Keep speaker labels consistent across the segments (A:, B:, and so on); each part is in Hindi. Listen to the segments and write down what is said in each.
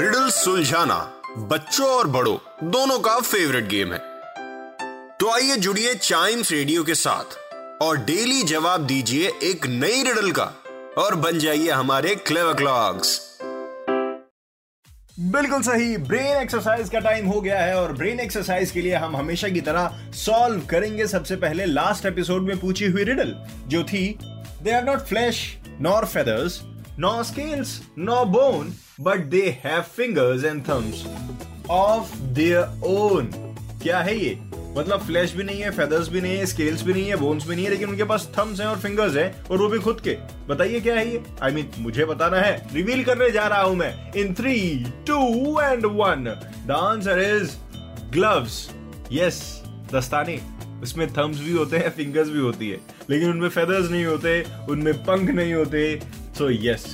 A: रिडल सुलझाना बच्चों और बड़ों, दोनों का फेवरेट गेम है। तो आइए जुड़िए चाइम्स रेडियो के साथ और डेली जवाब दीजिए एक नई रिडल का और बन जाइए हमारे क्लेवर क्लॉक्स
B: बिल्कुल सही ब्रेन एक्सरसाइज का टाइम हो गया है और ब्रेन एक्सरसाइज के लिए हम हमेशा की तरह सॉल्व करेंगे सबसे पहले लास्ट एपिसोड में पूछी हुई रिडल जो थी they are not flesh nor feathers nor scales nor bone but they have fingers and thumbs of their own क्या है ये? मतलब फ्लैश भी नहीं है फेदर्स भी नहीं है स्केल्स भी नहीं है बोन्स भी नहीं है लेकिन उनके पास थम्स हैं और फिंगर्स हैं और वो भी खुद के। बताइए क्या है ये? आई I मीन mean, मुझे बताना है। रिवील करने जा रहा हूँ मैं। In three two and one the answer is gloves yes दस्ताने। उसमें थम्स भी होते हैं फिंगर्स भी होती है। लेकिन उनमें फेदर्स नहीं होते उनमें पंख नहीं होते so yes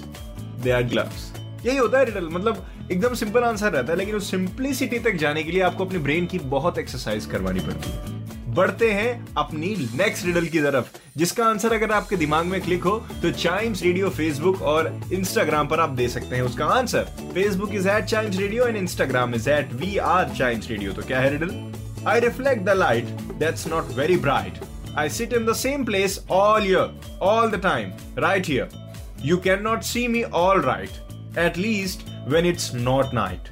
B: they are gloves यही होता है रिडल मतलब एकदम सिंपल आंसर रहता है, लेकिन उस सिंप्लिसिटी तक जाने के लिए आपको अपने ब्रेन की बहुत एक्सरसाइज करवानी पड़ती है। बढ़ते हैं अपनी नेक्स्ट रिडल की तरफ़, जिसका आंसर अगर आपके दिमाग में क्लिक हो तो चाइम्स रेडियो फेसबुक और इंस्टाग्राम पर आप दे सकते हैं उसका answer Facebook is at Chimes Radio and Instagram is at we are Chimes Radio तो क्या है riddle I reflect the light that's not very bright I sit in the same place all year all the time right here can not see me all at least when it's not night.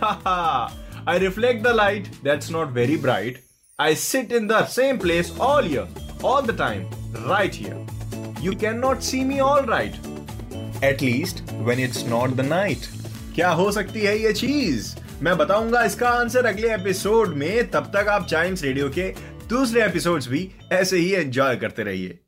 B: Haha! I reflect the light that's not very bright. I sit in the same place all year, all the time, right here. You cannot see me all right. At least when it's not the night. क्या हो सकती है ये चीज़ मैं बताऊँगा इसका आंसर अगले एपिसोड में तब तक आप चाइम्स रेडियो के दूसरे एपिसोड्स भी ऐसे ही एंजॉय करते रहिए